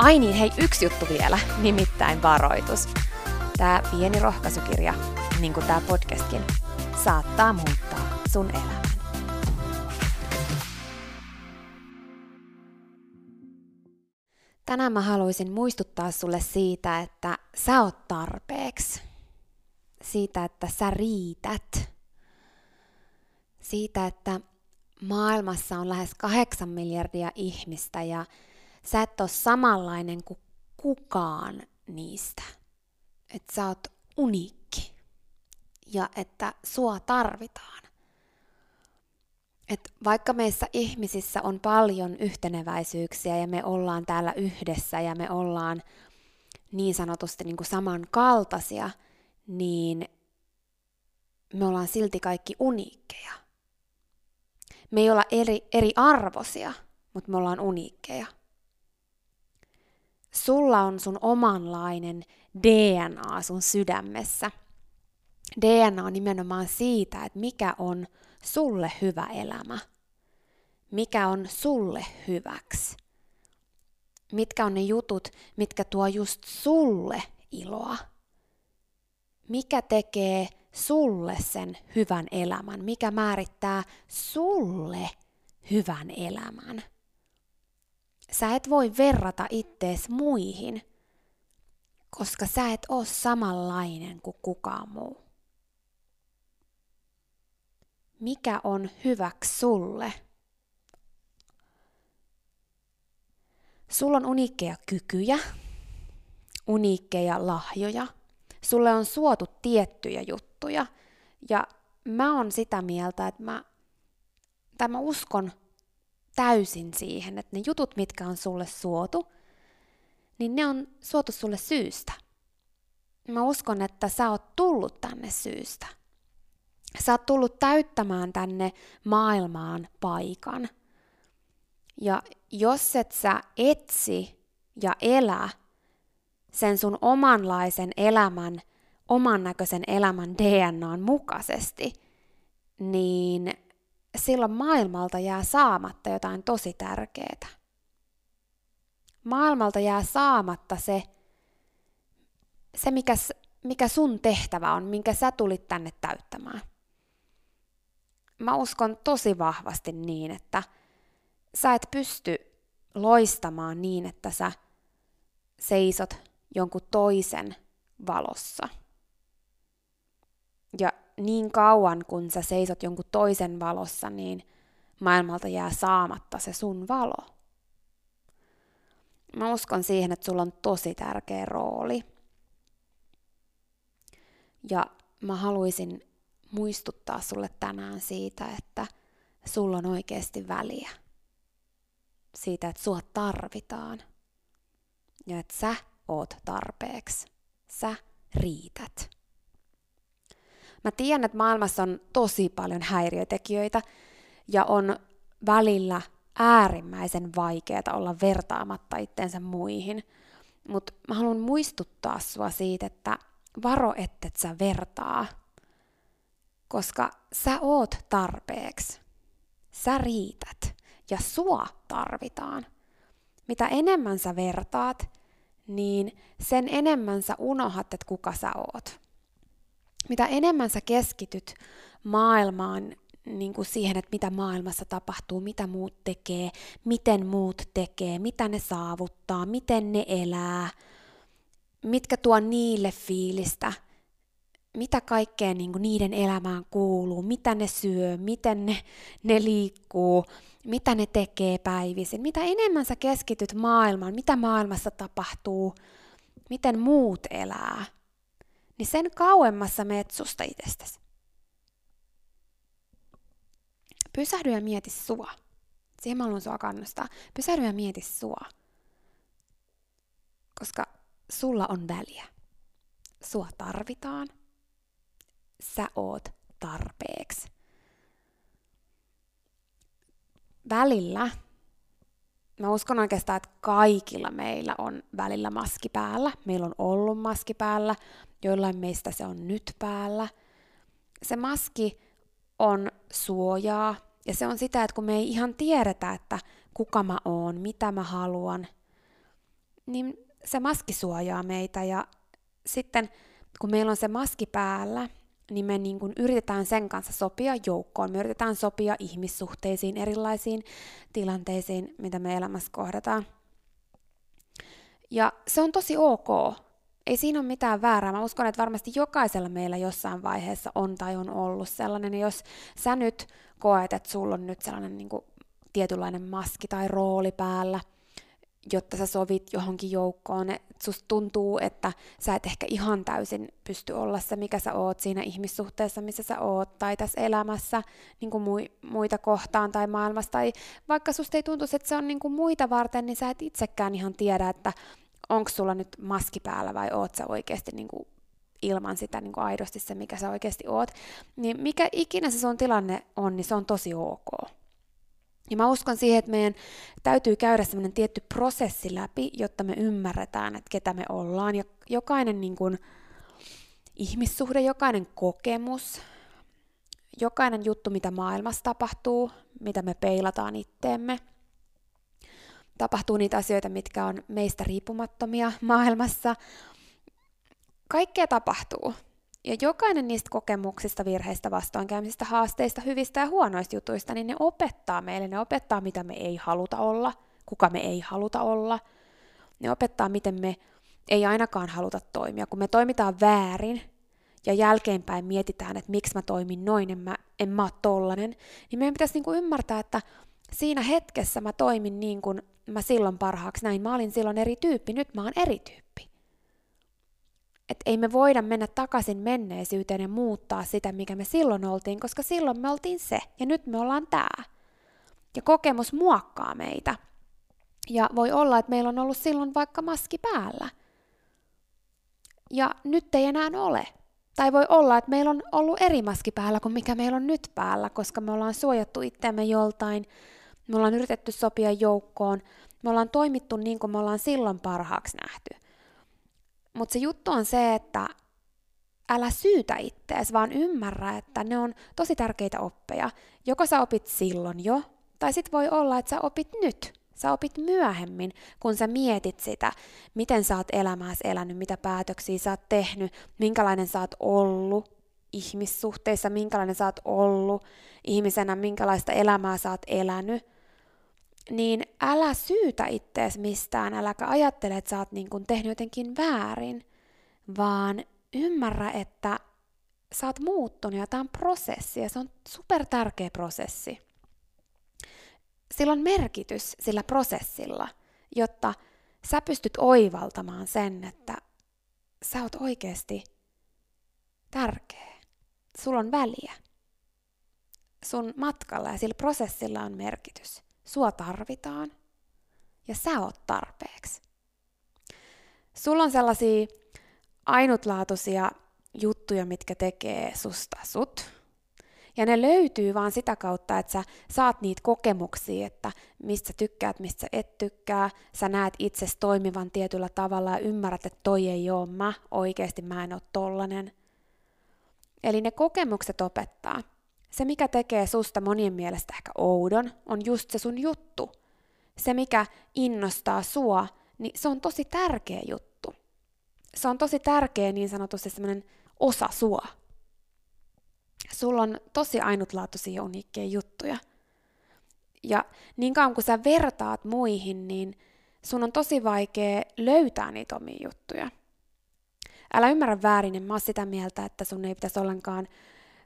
Ai niin, hei, yksi juttu vielä, nimittäin varoitus. Tämä pieni rohkaisukirja, niin kuin tämä podcastkin, saattaa muuttaa sun elämän. Tänään mä haluaisin muistuttaa sulle siitä, että sä oot tarpeeksi. Siitä, että sä riität. Siitä, että maailmassa on lähes kahdeksan miljardia ihmistä ja sä et ole samanlainen kuin kukaan niistä. Että sä oot uniikki ja että sua tarvitaan. Et vaikka meissä ihmisissä on paljon yhteneväisyyksiä ja me ollaan täällä yhdessä ja me ollaan niin sanotusti niin kuin samankaltaisia, niin me ollaan silti kaikki uniikkeja. Me ei olla eri, eri arvosia, mutta me ollaan uniikkeja sulla on sun omanlainen DNA sun sydämessä. DNA on nimenomaan siitä, että mikä on sulle hyvä elämä. Mikä on sulle hyväksi. Mitkä on ne jutut, mitkä tuo just sulle iloa. Mikä tekee sulle sen hyvän elämän? Mikä määrittää sulle hyvän elämän? Sä et voi verrata ittees muihin, koska sä et oo samanlainen kuin kukaan muu. Mikä on hyväksi sulle? Sulla on uniikkeja kykyjä, uniikkeja lahjoja. Sulle on suotu tiettyjä juttuja. Ja mä oon sitä mieltä, että mä, tai mä uskon täysin siihen, että ne jutut, mitkä on sulle suotu, niin ne on suotu sulle syystä. Mä uskon, että sä oot tullut tänne syystä. Sä oot tullut täyttämään tänne maailmaan paikan. Ja jos et sä etsi ja elä sen sun omanlaisen elämän, oman näköisen elämän DNAn mukaisesti, niin silloin maailmalta jää saamatta jotain tosi tärkeää. Maailmalta jää saamatta se, se mikä, mikä sun tehtävä on, minkä sä tulit tänne täyttämään. Mä uskon tosi vahvasti niin, että sä et pysty loistamaan niin, että sä seisot jonkun toisen valossa. Ja niin kauan, kun sä seisot jonkun toisen valossa, niin maailmalta jää saamatta se sun valo. Mä uskon siihen, että sulla on tosi tärkeä rooli. Ja mä haluaisin muistuttaa sulle tänään siitä, että sulla on oikeasti väliä. Siitä, että sua tarvitaan. Ja että sä oot tarpeeksi. Sä riität. Mä tiedän, että maailmassa on tosi paljon häiriötekijöitä ja on välillä äärimmäisen vaikeaa olla vertaamatta itteensä muihin. Mutta mä haluan muistuttaa sua siitä, että varo, ettet sä vertaa, koska sä oot tarpeeksi. Sä riität ja sua tarvitaan. Mitä enemmän sä vertaat, niin sen enemmän sä unohat, että kuka sä oot. Mitä enemmän sä keskityt maailmaan, niin kuin siihen, että mitä maailmassa tapahtuu, mitä muut tekee, miten muut tekee, mitä ne saavuttaa, miten ne elää, mitkä tuo niille fiilistä, mitä kaikkea niin kuin niiden elämään kuuluu, mitä ne syö, miten ne, ne liikkuu, mitä ne tekee päivisin. Mitä enemmän sä keskityt maailmaan, mitä maailmassa tapahtuu, miten muut elää, niin sen kauemmassa meet susta itsestäsi. Pysähdy ja mieti sua. Siihen mä haluan sua kannustaa. Pysähdy ja mieti sua. Koska sulla on väliä. Sua tarvitaan. Sä oot tarpeeksi. Välillä, mä uskon oikeastaan, että kaikilla meillä on välillä maski päällä. Meillä on ollut maski päällä, joillain meistä se on nyt päällä. Se maski on suojaa ja se on sitä, että kun me ei ihan tiedetä, että kuka mä oon, mitä mä haluan, niin se maski suojaa meitä ja sitten kun meillä on se maski päällä, niin me niin kuin yritetään sen kanssa sopia joukkoon. Me yritetään sopia ihmissuhteisiin, erilaisiin tilanteisiin, mitä me elämässä kohdataan. Ja se on tosi ok. Ei siinä ole mitään väärää. Mä uskon, että varmasti jokaisella meillä jossain vaiheessa on tai on ollut sellainen. Ja jos sä nyt koet, että sulla on nyt sellainen niin kuin tietynlainen maski tai rooli päällä, jotta sä sovit johonkin joukkoon, että susta tuntuu, että sä et ehkä ihan täysin pysty olla se, mikä sä oot siinä ihmissuhteessa, missä sä oot, tai tässä elämässä niin kuin muita kohtaan tai maailmassa, tai vaikka susta ei tuntuisi, että se on niin kuin muita varten, niin sä et itsekään ihan tiedä, että onko sulla nyt maski päällä vai oot sä oikeasti niin kuin ilman sitä niin kuin aidosti se, mikä sä oikeasti oot, niin mikä ikinä se sun tilanne on, niin se on tosi ok. Ja mä uskon siihen, että meidän täytyy käydä semmoinen tietty prosessi läpi, jotta me ymmärretään, että ketä me ollaan. Ja jokainen niin kuin, ihmissuhde, jokainen kokemus, jokainen juttu, mitä maailmassa tapahtuu, mitä me peilataan itteemme, tapahtuu niitä asioita, mitkä on meistä riippumattomia maailmassa. Kaikkea tapahtuu. Ja jokainen niistä kokemuksista, virheistä, vastoinkäymisistä, haasteista, hyvistä ja huonoista jutuista, niin ne opettaa meille, ne opettaa, mitä me ei haluta olla, kuka me ei haluta olla. Ne opettaa, miten me ei ainakaan haluta toimia. Kun me toimitaan väärin ja jälkeenpäin mietitään, että miksi mä toimin noin, en mä, en mä ole tollanen, niin meidän pitäisi niinku ymmärtää, että siinä hetkessä mä toimin niin kuin mä silloin parhaaksi näin. Mä olin silloin eri tyyppi, nyt mä oon eri tyyppi. Että ei me voida mennä takaisin menneisyyteen ja muuttaa sitä, mikä me silloin oltiin, koska silloin me oltiin se ja nyt me ollaan tää. Ja kokemus muokkaa meitä. Ja voi olla, että meillä on ollut silloin vaikka maski päällä. Ja nyt ei enää ole. Tai voi olla, että meillä on ollut eri maski päällä kuin mikä meillä on nyt päällä, koska me ollaan suojattu itseämme joltain, me ollaan yritetty sopia joukkoon, me ollaan toimittu niin kuin me ollaan silloin parhaaksi nähty. Mutta se juttu on se, että älä syytä ittees, vaan ymmärrä, että ne on tosi tärkeitä oppeja. Joko sä opit silloin jo, tai sit voi olla, että sä opit nyt. Sä opit myöhemmin, kun sä mietit sitä, miten sä oot elämääsi elänyt, mitä päätöksiä sä oot tehnyt, minkälainen sä oot ollut ihmissuhteissa, minkälainen sä oot ollut ihmisenä, minkälaista elämää sä oot elänyt – niin älä syytä ittees mistään, äläkä ajattele, että sä oot niin kun tehnyt jotenkin väärin, vaan ymmärrä, että sä oot muuttunut ja tämä on prosessi ja se on super tärkeä prosessi. Sillä on merkitys sillä prosessilla, jotta sä pystyt oivaltamaan sen, että sä oot oikeasti tärkeä. Sulla on väliä. Sun matkalla ja sillä prosessilla on merkitys. Sua tarvitaan ja sä oot tarpeeksi. Sulla on sellaisia ainutlaatuisia juttuja, mitkä tekee susta sut. Ja ne löytyy vaan sitä kautta, että sä saat niitä kokemuksia, että mistä sä tykkäät, mistä sä et tykkää. Sä näet itses toimivan tietyllä tavalla ja ymmärrät, että toi ei oo mä, oikeasti mä en oo tollanen. Eli ne kokemukset opettaa. Se, mikä tekee susta monien mielestä ehkä oudon, on just se sun juttu. Se, mikä innostaa sua, niin se on tosi tärkeä juttu. Se on tosi tärkeä niin sanotusti semmoinen osa sua. Sulla on tosi ainutlaatuisia uniikkeja juttuja. Ja niin kauan kun sä vertaat muihin, niin sun on tosi vaikea löytää niitä omia juttuja. Älä ymmärrä väärin, en mä sitä mieltä, että sun ei pitäisi ollenkaan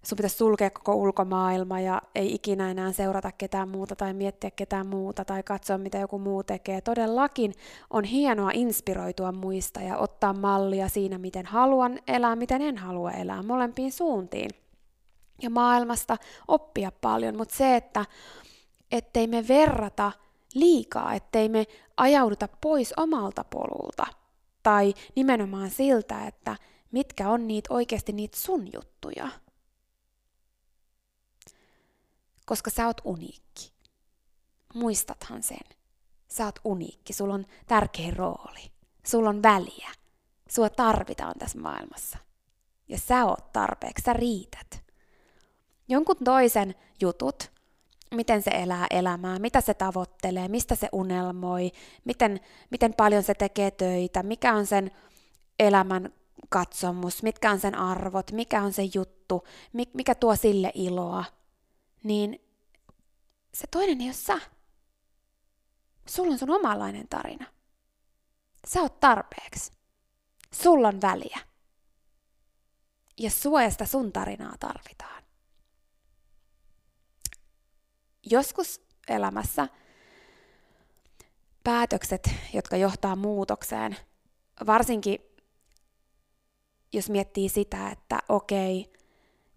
sun pitäisi sulkea koko ulkomaailma ja ei ikinä enää seurata ketään muuta tai miettiä ketään muuta tai katsoa, mitä joku muu tekee. Todellakin on hienoa inspiroitua muista ja ottaa mallia siinä, miten haluan elää, miten en halua elää, molempiin suuntiin. Ja maailmasta oppia paljon, mutta se, että ettei me verrata liikaa, ettei me ajauduta pois omalta polulta. Tai nimenomaan siltä, että mitkä on niitä oikeasti niitä sun juttuja koska sä oot uniikki. Muistathan sen. Sä oot uniikki, sulla on tärkeä rooli. Sulla on väliä. Sua tarvitaan tässä maailmassa. Ja sä oot tarpeeksi, sä riität. Jonkun toisen jutut, miten se elää elämää, mitä se tavoittelee, mistä se unelmoi, miten, miten paljon se tekee töitä, mikä on sen elämän katsomus, mitkä on sen arvot, mikä on se juttu, mikä tuo sille iloa, niin se toinen ei ole sä. Sulla on sun omanlainen tarina. Sä oot tarpeeksi. Sulla on väliä. Ja suojasta sun tarinaa tarvitaan. Joskus elämässä päätökset, jotka johtaa muutokseen, varsinkin jos miettii sitä, että okei,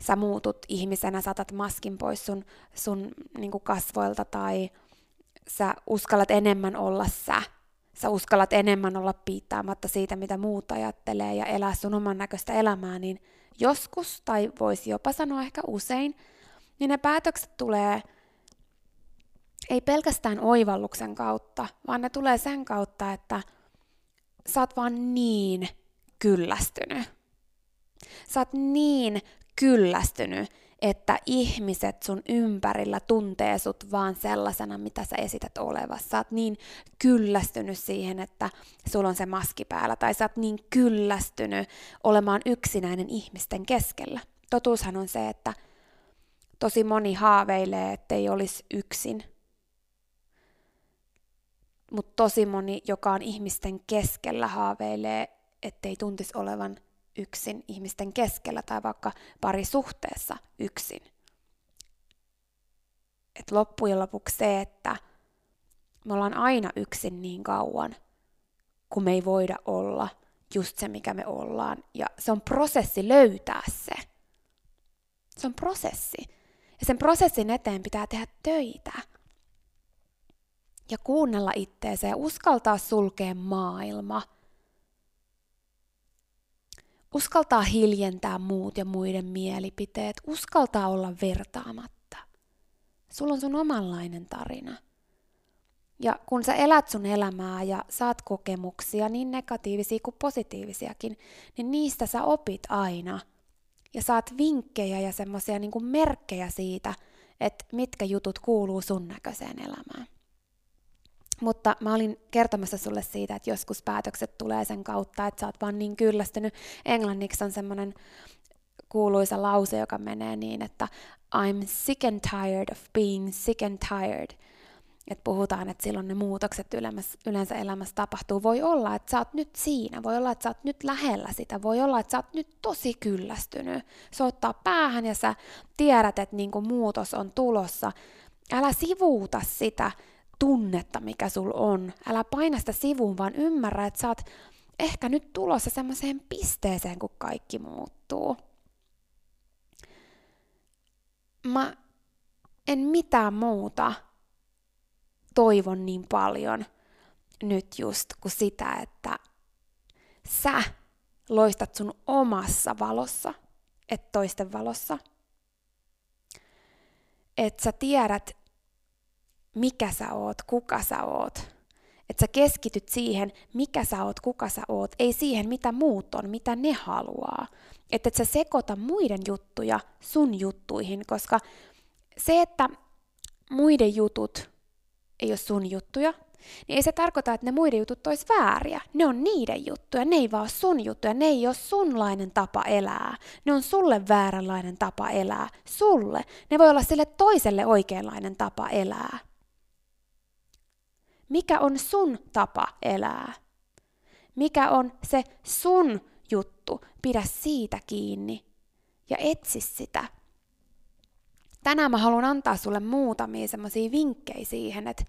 sä muutut ihmisenä, saatat maskin pois sun, sun niin kasvoilta tai sä uskallat enemmän olla sä. Sä uskallat enemmän olla piittaamatta siitä, mitä muut ajattelee ja elää sun oman näköistä elämää, niin joskus, tai voisi jopa sanoa ehkä usein, niin ne päätökset tulee ei pelkästään oivalluksen kautta, vaan ne tulee sen kautta, että sä oot vaan niin kyllästynyt. Sä oot niin kyllästynyt, että ihmiset sun ympärillä tuntee sut vaan sellaisena, mitä sä esität olevassa. Sä oot niin kyllästynyt siihen, että sulla on se maski päällä, tai sä oot niin kyllästynyt olemaan yksinäinen ihmisten keskellä. Totuushan on se, että tosi moni haaveilee, ettei olisi yksin. Mutta tosi moni, joka on ihmisten keskellä, haaveilee, ettei tuntisi olevan yksin ihmisten keskellä tai vaikka parisuhteessa yksin. Et loppujen lopuksi se, että me ollaan aina yksin niin kauan, kun me ei voida olla just se, mikä me ollaan. Ja se on prosessi löytää se. Se on prosessi. Ja sen prosessin eteen pitää tehdä töitä. Ja kuunnella itteeseen ja uskaltaa sulkea maailma – Uskaltaa hiljentää muut ja muiden mielipiteet, uskaltaa olla vertaamatta. Sulla on sun omanlainen tarina. Ja kun sä elät sun elämää ja saat kokemuksia, niin negatiivisia kuin positiivisiakin, niin niistä sä opit aina. Ja saat vinkkejä ja semmoisia niin merkkejä siitä, että mitkä jutut kuuluu sun näköiseen elämään. Mutta mä olin kertomassa sulle siitä, että joskus päätökset tulee sen kautta, että sä oot vaan niin kyllästynyt. Englanniksi on semmoinen kuuluisa lause, joka menee niin, että I'm sick and tired of being sick and tired. että puhutaan, että silloin ne muutokset yleensä elämässä tapahtuu. Voi olla, että sä oot nyt siinä, voi olla, että sä oot nyt lähellä sitä, voi olla, että sä oot nyt tosi kyllästynyt. Se ottaa päähän ja sä tiedät, että niinku muutos on tulossa. Älä sivuuta sitä tunnetta, mikä sul on. Älä paina sitä sivuun, vaan ymmärrä, että sä oot ehkä nyt tulossa semmoiseen pisteeseen, kun kaikki muuttuu. Mä en mitään muuta toivon niin paljon nyt just kuin sitä, että sä loistat sun omassa valossa, et toisten valossa. Että sä tiedät, mikä sä oot, kuka sä oot. Että sä keskityt siihen, mikä sä oot, kuka sä oot, ei siihen, mitä muut on, mitä ne haluaa. Että et sä sekoita muiden juttuja sun juttuihin, koska se, että muiden jutut ei ole sun juttuja, niin ei se tarkoita, että ne muiden jutut olisi vääriä. Ne on niiden juttuja, ne ei vaan ole sun juttuja, ne ei ole sunlainen tapa elää. Ne on sulle vääränlainen tapa elää. Sulle. Ne voi olla sille toiselle oikeanlainen tapa elää. Mikä on sun tapa elää? Mikä on se sun juttu? Pidä siitä kiinni ja etsi sitä tänään mä haluan antaa sulle muutamia semmoisia vinkkejä siihen, että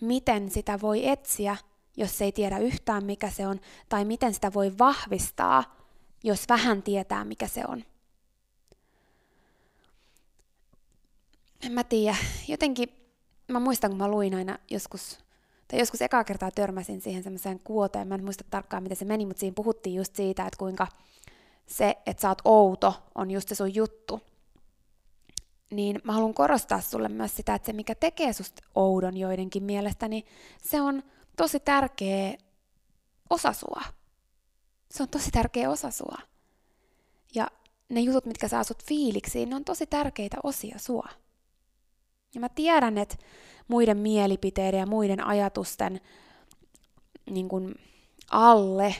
miten sitä voi etsiä, jos ei tiedä yhtään mikä se on, tai miten sitä voi vahvistaa, jos vähän tietää mikä se on. En mä tiedä, jotenkin mä muistan kun mä luin aina joskus, tai joskus ekaa kertaa törmäsin siihen semmoiseen kuoteen, mä en muista tarkkaan miten se meni, mutta siinä puhuttiin just siitä, että kuinka se, että sä oot outo, on just se sun juttu niin mä haluan korostaa sulle myös sitä, että se mikä tekee susta oudon joidenkin mielestä, niin se on tosi tärkeä osa sua. Se on tosi tärkeä osa sua. Ja ne jutut, mitkä saa sut fiiliksiin, ne on tosi tärkeitä osia sua. Ja mä tiedän, että muiden mielipiteiden ja muiden ajatusten niin kun, alle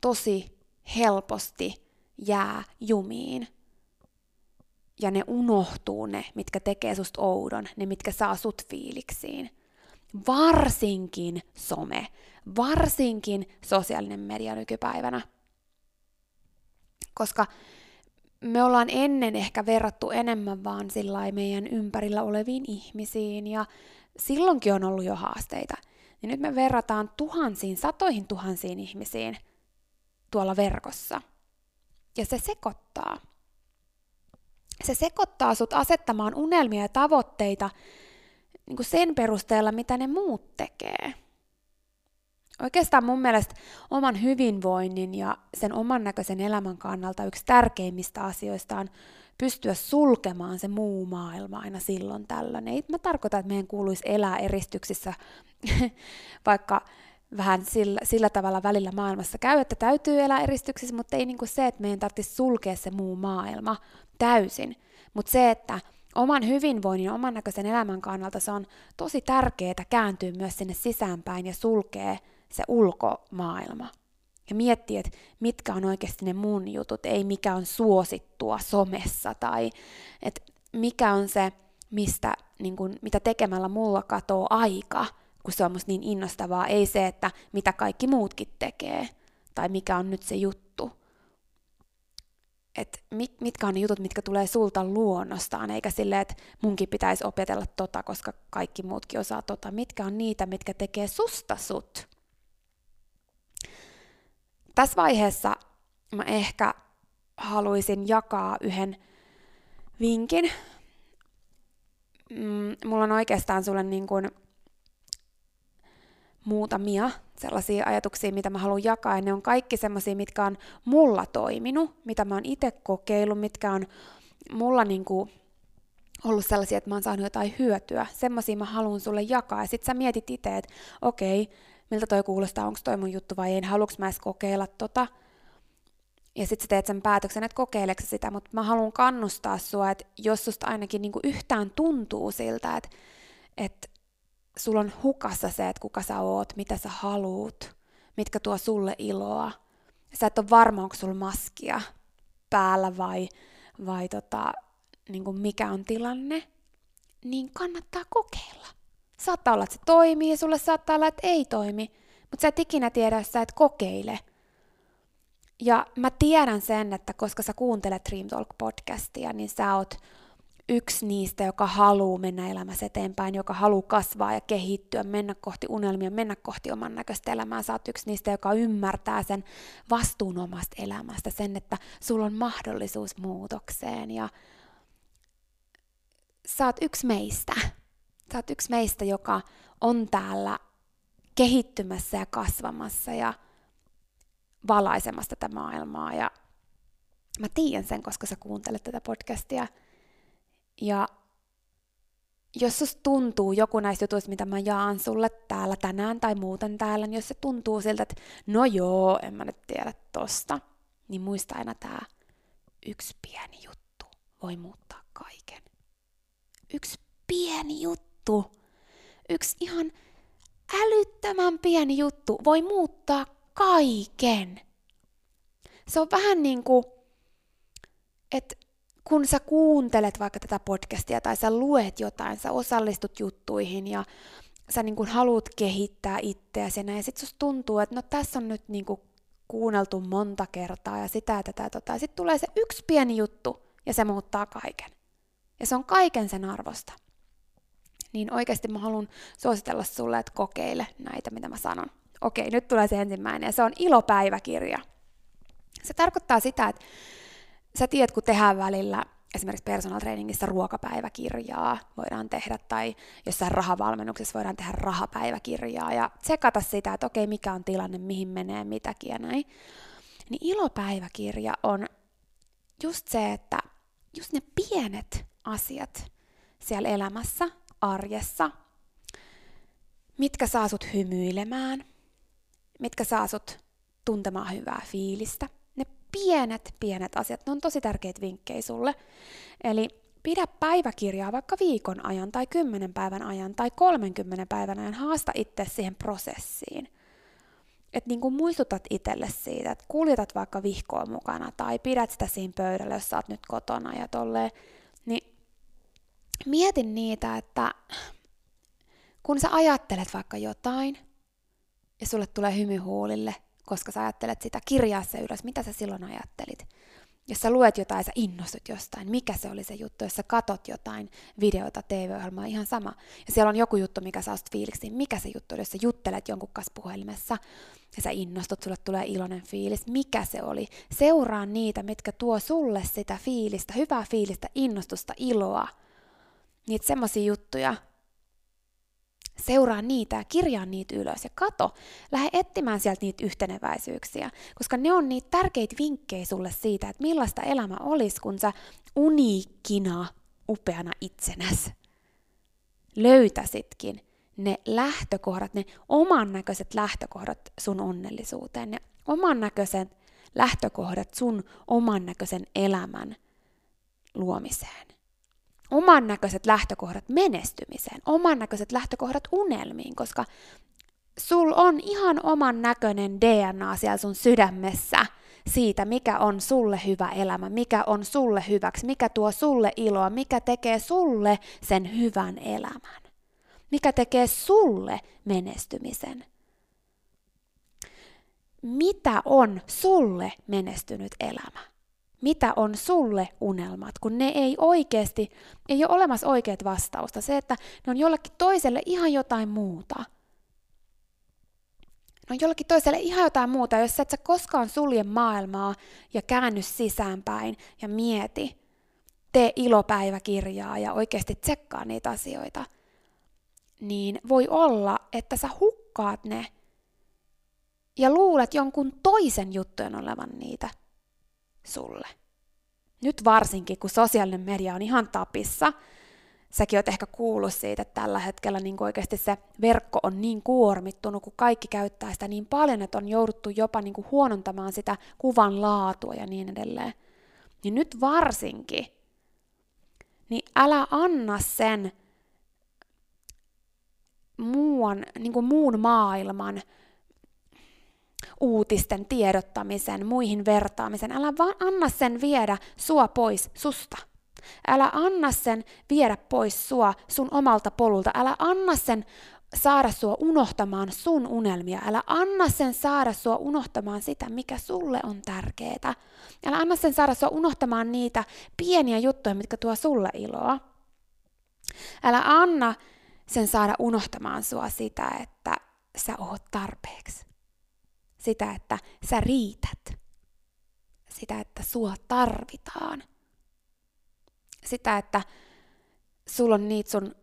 tosi helposti jää jumiin ja ne unohtuu ne, mitkä tekee susta oudon, ne mitkä saa sut fiiliksiin. Varsinkin some, varsinkin sosiaalinen media nykypäivänä. Koska me ollaan ennen ehkä verrattu enemmän vaan sillä meidän ympärillä oleviin ihmisiin ja silloinkin on ollut jo haasteita. Ja nyt me verrataan tuhansiin, satoihin tuhansiin ihmisiin tuolla verkossa. Ja se sekoittaa se sekoittaa sut asettamaan unelmia ja tavoitteita niin kuin sen perusteella, mitä ne muut tekee. Oikeastaan mun mielestä oman hyvinvoinnin ja sen oman näköisen elämän kannalta yksi tärkeimmistä asioista on pystyä sulkemaan se muu maailma aina silloin tällöin. Ei mä tarkoita, että meidän kuuluisi elää eristyksissä, vaikka vähän sillä, sillä tavalla välillä maailmassa käy, että täytyy elää eristyksissä, mutta ei niin kuin se, että meidän tarvitsisi sulkea se muu maailma täysin. Mutta se, että oman hyvinvoinnin oman näköisen elämän kannalta se on tosi tärkeää kääntyä myös sinne sisäänpäin ja sulkea se ulkomaailma. Ja miettiä, että mitkä on oikeasti ne mun jutut, ei mikä on suosittua somessa tai että mikä on se, mistä, niin kun, mitä tekemällä mulla katoo aika, kun se on musta niin innostavaa, ei se, että mitä kaikki muutkin tekee tai mikä on nyt se juttu että mit, mitkä on ne jutut, mitkä tulee sulta luonnostaan, eikä silleen, että munkin pitäisi opetella tota, koska kaikki muutkin osaa tota. Mitkä on niitä, mitkä tekee susta sut? Tässä vaiheessa mä ehkä haluaisin jakaa yhden vinkin. Mm, mulla on oikeastaan sulle niin kuin muutamia sellaisia ajatuksia, mitä mä haluan jakaa, ja ne on kaikki sellaisia, mitkä on mulla toiminut, mitä mä oon itse kokeillut, mitkä on mulla niinku ollut sellaisia, että mä oon saanut jotain hyötyä. Semmoisia mä haluan sulle jakaa, ja sit sä mietit itse, että okei, miltä toi kuulostaa, onko toi mun juttu vai ei, haluanko mä edes kokeilla tota. Ja sit sä teet sen päätöksen, että kokeileeko sitä, mutta mä haluan kannustaa sua, että jos susta ainakin niinku yhtään tuntuu siltä, että, että sulla on hukassa se, että kuka sä oot, mitä sä haluut, mitkä tuo sulle iloa. Sä et ole varma, onko sulla maskia päällä vai, vai tota, niin kuin mikä on tilanne, niin kannattaa kokeilla. Saattaa olla, että se toimii ja sulle saattaa olla, että ei toimi, mutta sä et ikinä tiedä, jos sä et kokeile. Ja mä tiedän sen, että koska sä kuuntelet Dream Talk podcastia, niin sä oot yksi niistä, joka haluaa mennä elämässä eteenpäin, joka haluaa kasvaa ja kehittyä, mennä kohti unelmia, mennä kohti oman näköistä elämää. Sä oot yksi niistä, joka ymmärtää sen vastuun omasta elämästä, sen, että sulla on mahdollisuus muutokseen ja sä oot yksi meistä. Sä oot yksi meistä, joka on täällä kehittymässä ja kasvamassa ja valaisemassa tätä maailmaa. Ja mä tiedän sen, koska sä kuuntelet tätä podcastia – ja jos susta tuntuu joku näistä jutuista, mitä mä jaan sulle täällä tänään tai muuten täällä, niin jos se tuntuu siltä, että no joo, en mä nyt tiedä tosta, niin muista aina tää yksi pieni juttu voi muuttaa kaiken. Yksi pieni juttu, yksi ihan älyttömän pieni juttu voi muuttaa kaiken. Se on vähän niin kuin, että kun sä kuuntelet vaikka tätä podcastia tai sä luet jotain, sä osallistut juttuihin ja sä niin kuin haluat kehittää itseäsi ja sit susta tuntuu, että no tässä on nyt niin kuin kuunneltu monta kertaa ja sitä ja tätä tota. Ja sitten tulee se yksi pieni juttu ja se muuttaa kaiken. Ja se on kaiken sen arvosta. Niin oikeasti mä haluan suositella sulle, että kokeile näitä, mitä mä sanon. Okei, nyt tulee se ensimmäinen ja se on ilopäiväkirja. Se tarkoittaa sitä, että sä tiedät, kun tehdään välillä esimerkiksi personal trainingissa ruokapäiväkirjaa voidaan tehdä, tai jossain rahavalmennuksessa voidaan tehdä rahapäiväkirjaa, ja tsekata sitä, että okei, mikä on tilanne, mihin menee mitäkin ja näin. Niin ilopäiväkirja on just se, että just ne pienet asiat siellä elämässä, arjessa, mitkä saa sut hymyilemään, mitkä saa sut tuntemaan hyvää fiilistä, pienet, pienet asiat, ne on tosi tärkeitä vinkkejä sulle. Eli pidä päiväkirjaa vaikka viikon ajan tai kymmenen päivän ajan tai 30 päivän ajan, haasta itse siihen prosessiin. Että niin muistutat itselle siitä, että kuljetat vaikka vihkoa mukana tai pidät sitä siinä pöydällä, jos sä oot nyt kotona ja tolleen, mietin niitä, että kun sä ajattelet vaikka jotain ja sulle tulee hymy huulille, koska sä ajattelet sitä, kirjaa se ylös, mitä sä silloin ajattelit. Jos sä luet jotain, sä innostut jostain, mikä se oli se juttu, jos sä katot jotain videota, TV-ohjelmaa, ihan sama. Ja siellä on joku juttu, mikä saa sut fiiliksi, mikä se juttu oli, jos sä juttelet jonkun kanssa puhelimessa ja sä innostut, sulle tulee iloinen fiilis, mikä se oli. Seuraa niitä, mitkä tuo sulle sitä fiilistä, hyvää fiilistä, innostusta, iloa. Niitä semmoisia juttuja, seuraa niitä ja kirjaa niitä ylös ja kato, lähde etsimään sieltä niitä yhteneväisyyksiä, koska ne on niitä tärkeitä vinkkejä sulle siitä, että millaista elämä olisi, kun sä uniikkina, upeana itsenäs löytäsitkin ne lähtökohdat, ne oman näköiset lähtökohdat sun onnellisuuteen, ne oman näköiset lähtökohdat sun oman näköisen elämän luomiseen oman näköiset lähtökohdat menestymiseen, oman näköiset lähtökohdat unelmiin, koska sul on ihan oman näköinen DNA siellä sun sydämessä siitä, mikä on sulle hyvä elämä, mikä on sulle hyväksi, mikä tuo sulle iloa, mikä tekee sulle sen hyvän elämän, mikä tekee sulle menestymisen. Mitä on sulle menestynyt elämä? Mitä on sulle unelmat, kun ne ei oikeasti, ei ole olemassa oikeat vastausta. Se, että ne on jollekin toiselle ihan jotain muuta. Ne on jollekin toiselle ihan jotain muuta, jos et sä koskaan sulje maailmaa ja käänny sisäänpäin ja mieti, tee ilopäiväkirjaa ja oikeasti tsekkaa niitä asioita, niin voi olla, että sä hukkaat ne ja luulet jonkun toisen juttujen olevan niitä sulle. Nyt varsinkin, kun sosiaalinen media on ihan tapissa, säkin oot ehkä kuullut siitä, että tällä hetkellä niin oikeasti se verkko on niin kuormittunut, kun kaikki käyttää sitä niin paljon, että on jouduttu jopa niin kuin huonontamaan sitä kuvan laatua ja niin edelleen. Niin nyt varsinkin, niin älä anna sen muun, niin kuin muun maailman uutisten tiedottamisen, muihin vertaamisen. Älä vaan anna sen viedä sua pois susta. Älä anna sen viedä pois sua sun omalta polulta. Älä anna sen saada sua unohtamaan sun unelmia. Älä anna sen saada sua unohtamaan sitä, mikä sulle on tärkeää. Älä anna sen saada sua unohtamaan niitä pieniä juttuja, mitkä tuo sulle iloa. Älä anna sen saada unohtamaan sua sitä, että sä oot tarpeeksi. Sitä, että sä riität. Sitä, että sua tarvitaan. Sitä, että sulla on niitä sun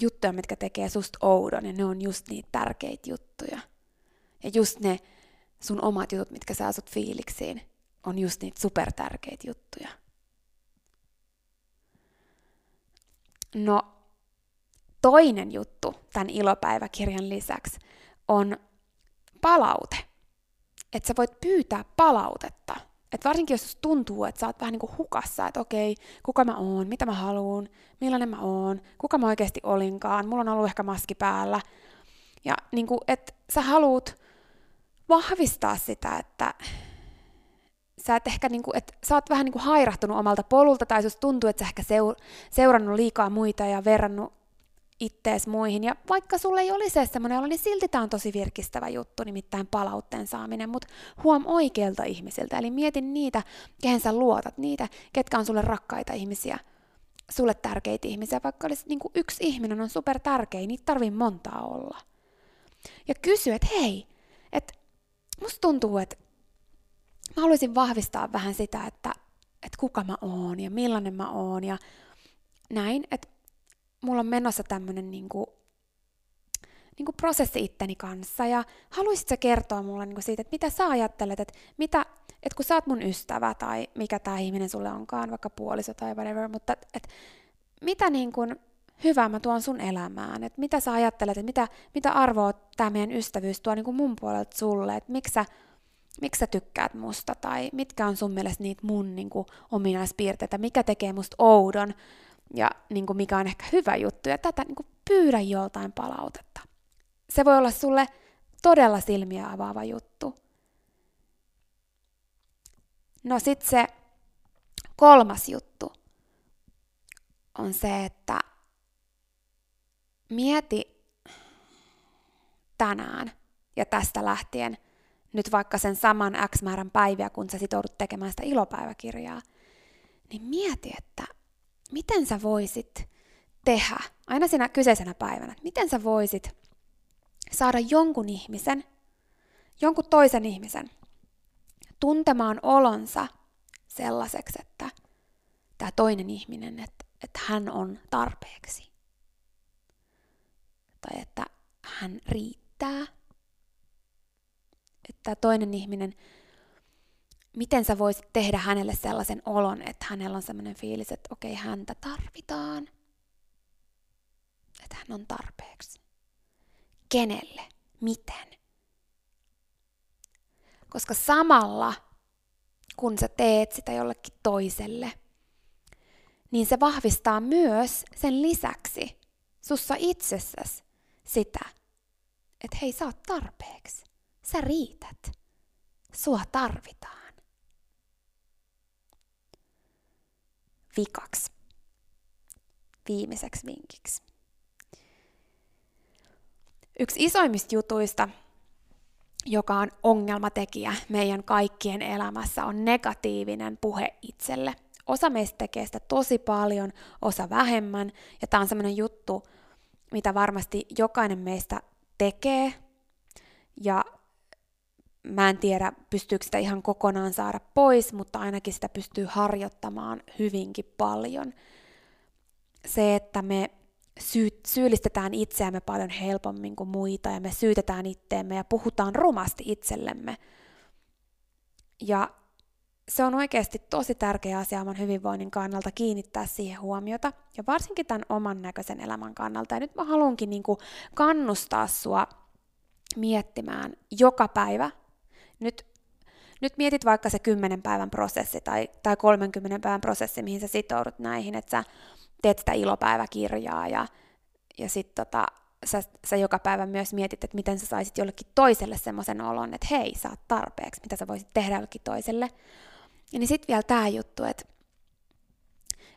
juttuja, mitkä tekee susta oudon, ja ne on just niitä tärkeitä juttuja. Ja just ne sun omat jutut, mitkä saa sut fiiliksiin, on just niitä supertärkeitä juttuja. No, toinen juttu tämän ilopäiväkirjan lisäksi on palaute. Että sä voit pyytää palautetta että varsinkin jos tuntuu, että sä oot vähän niin kuin hukassa, että okei, kuka mä oon, mitä mä haluan, millainen mä oon, kuka mä oikeasti olinkaan, mulla on ollut ehkä maski päällä. Ja niin kuin, että sä haluut vahvistaa sitä, että sä et ehkä niin kuin, että sä oot vähän niin kuin hairahtunut omalta polulta, tai jos tuntuu, että sä ehkä seurannut liikaa muita ja verrannut ittees muihin. Ja vaikka sulle ei olisi edes semmoinen olo, niin silti tämä on tosi virkistävä juttu, nimittäin palautteen saaminen, mutta huom oikeilta ihmisiltä. Eli mietin niitä, kehen sä luotat, niitä, ketkä on sulle rakkaita ihmisiä, sulle tärkeitä ihmisiä. Vaikka olisi niin yksi ihminen on super tärkeä, niitä tarvii montaa olla. Ja kysy, että hei, että musta tuntuu, että mä haluaisin vahvistaa vähän sitä, että, että kuka mä oon ja millainen mä oon ja näin, että mulla on menossa tämmönen niinku, niinku prosessi itteni kanssa. Ja haluaisitko kertoa mulle niinku siitä, että mitä sä ajattelet, että mitä, että kun sä oot mun ystävä tai mikä tämä ihminen sulle onkaan, vaikka puoliso tai whatever, mutta että mitä niin kuin hyvää mä tuon sun elämään, että mitä sä ajattelet, että mitä, mitä arvoa tämä meidän ystävyys tuo niin mun puolelta sulle, että miksi sä, miksi sä tykkäät musta? Tai mitkä on sun mielestä niitä mun niin kuin, ominaispiirteitä, mikä tekee musta oudon, ja niin kuin mikä on ehkä hyvä juttu, ja tätä niin kuin pyydä joltain palautetta. Se voi olla sulle todella silmiä avaava juttu. No sitten se kolmas juttu on se, että mieti tänään ja tästä lähtien nyt vaikka sen saman X määrän päiviä, kun sä sitoudut tekemään sitä ilopäiväkirjaa, niin mieti, että miten sä voisit tehdä, aina siinä kyseisenä päivänä, että miten sä voisit saada jonkun ihmisen, jonkun toisen ihmisen tuntemaan olonsa sellaiseksi, että tämä toinen ihminen, että, että hän on tarpeeksi. Tai että hän riittää. Että toinen ihminen miten sä voisit tehdä hänelle sellaisen olon, että hänellä on sellainen fiilis, että okei, okay, häntä tarvitaan. Että hän on tarpeeksi. Kenelle? Miten? Koska samalla, kun sä teet sitä jollekin toiselle, niin se vahvistaa myös sen lisäksi sussa itsessäsi sitä, että hei, sä oot tarpeeksi. Sä riität. Sua tarvitaan. Vikaksi. Viimeiseksi vinkiksi. Yksi isoimmista jutuista, joka on ongelmatekijä meidän kaikkien elämässä, on negatiivinen puhe itselle. Osa meistä tekee sitä tosi paljon, osa vähemmän, ja tämä on sellainen juttu, mitä varmasti jokainen meistä tekee, ja Mä en tiedä, pystyykö sitä ihan kokonaan saada pois, mutta ainakin sitä pystyy harjoittamaan hyvinkin paljon. Se, että me syy- syyllistetään itseämme paljon helpommin kuin muita ja me syytetään itteemme ja puhutaan rumasti itsellemme. Ja se on oikeasti tosi tärkeä asia oman hyvinvoinnin kannalta kiinnittää siihen huomiota, ja varsinkin tämän oman näköisen elämän kannalta. Ja nyt mä haluankin niin kannustaa sua miettimään joka päivä nyt, nyt mietit vaikka se 10 päivän prosessi tai, tai 30 päivän prosessi, mihin sä sitoudut näihin, että sä teet sitä ilopäiväkirjaa ja, ja sitten tota, sä, sä joka päivä myös mietit, että miten sä saisit jollekin toiselle semmoisen olon, että hei, sä oot tarpeeksi, mitä sä voisit tehdä jollekin toiselle. Ja niin sitten vielä tämä juttu, että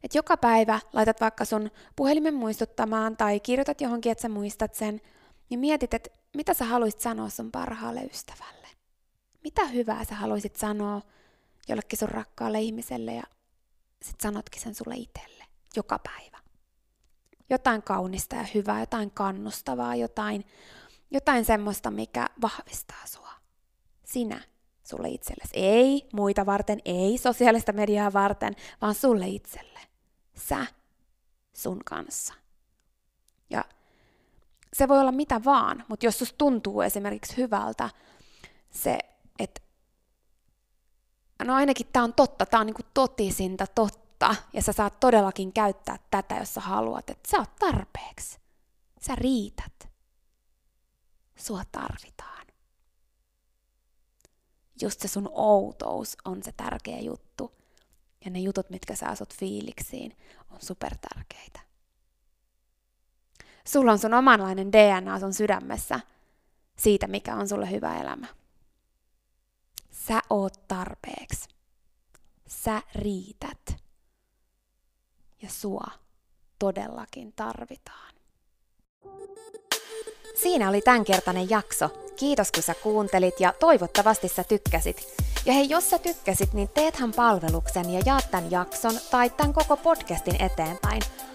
Että joka päivä laitat vaikka sun puhelimen muistuttamaan tai kirjoitat johonkin, että sä muistat sen, niin mietit, että mitä sä haluaisit sanoa sun parhaalle ystävälle. Mitä hyvää sä haluaisit sanoa jollekin sun rakkaalle ihmiselle ja sit sanotkin sen sulle itselle joka päivä. Jotain kaunista ja hyvää, jotain kannustavaa, jotain, jotain semmoista, mikä vahvistaa sua. Sinä sulle itsellesi. Ei muita varten, ei sosiaalista mediaa varten, vaan sulle itselle. Sä sun kanssa. Ja se voi olla mitä vaan, mutta jos susta tuntuu esimerkiksi hyvältä se, että no ainakin tämä on totta, tämä on niinku totisinta totta, ja sä saat todellakin käyttää tätä, jos sä haluat, että sä oot tarpeeksi. Sä riität. Sua tarvitaan. Just se sun outous on se tärkeä juttu. Ja ne jutut, mitkä sä asut fiiliksiin, on supertärkeitä. Sulla on sun omanlainen DNA sun sydämessä siitä, mikä on sulle hyvä elämä. Sä oot tarpeeksi. Sä riität. Ja sua todellakin tarvitaan. Siinä oli tämänkertainen jakso. Kiitos kun sä kuuntelit ja toivottavasti sä tykkäsit. Ja hei, jos sä tykkäsit, niin teethän palveluksen ja jaat tämän jakson tai tämän koko podcastin eteenpäin –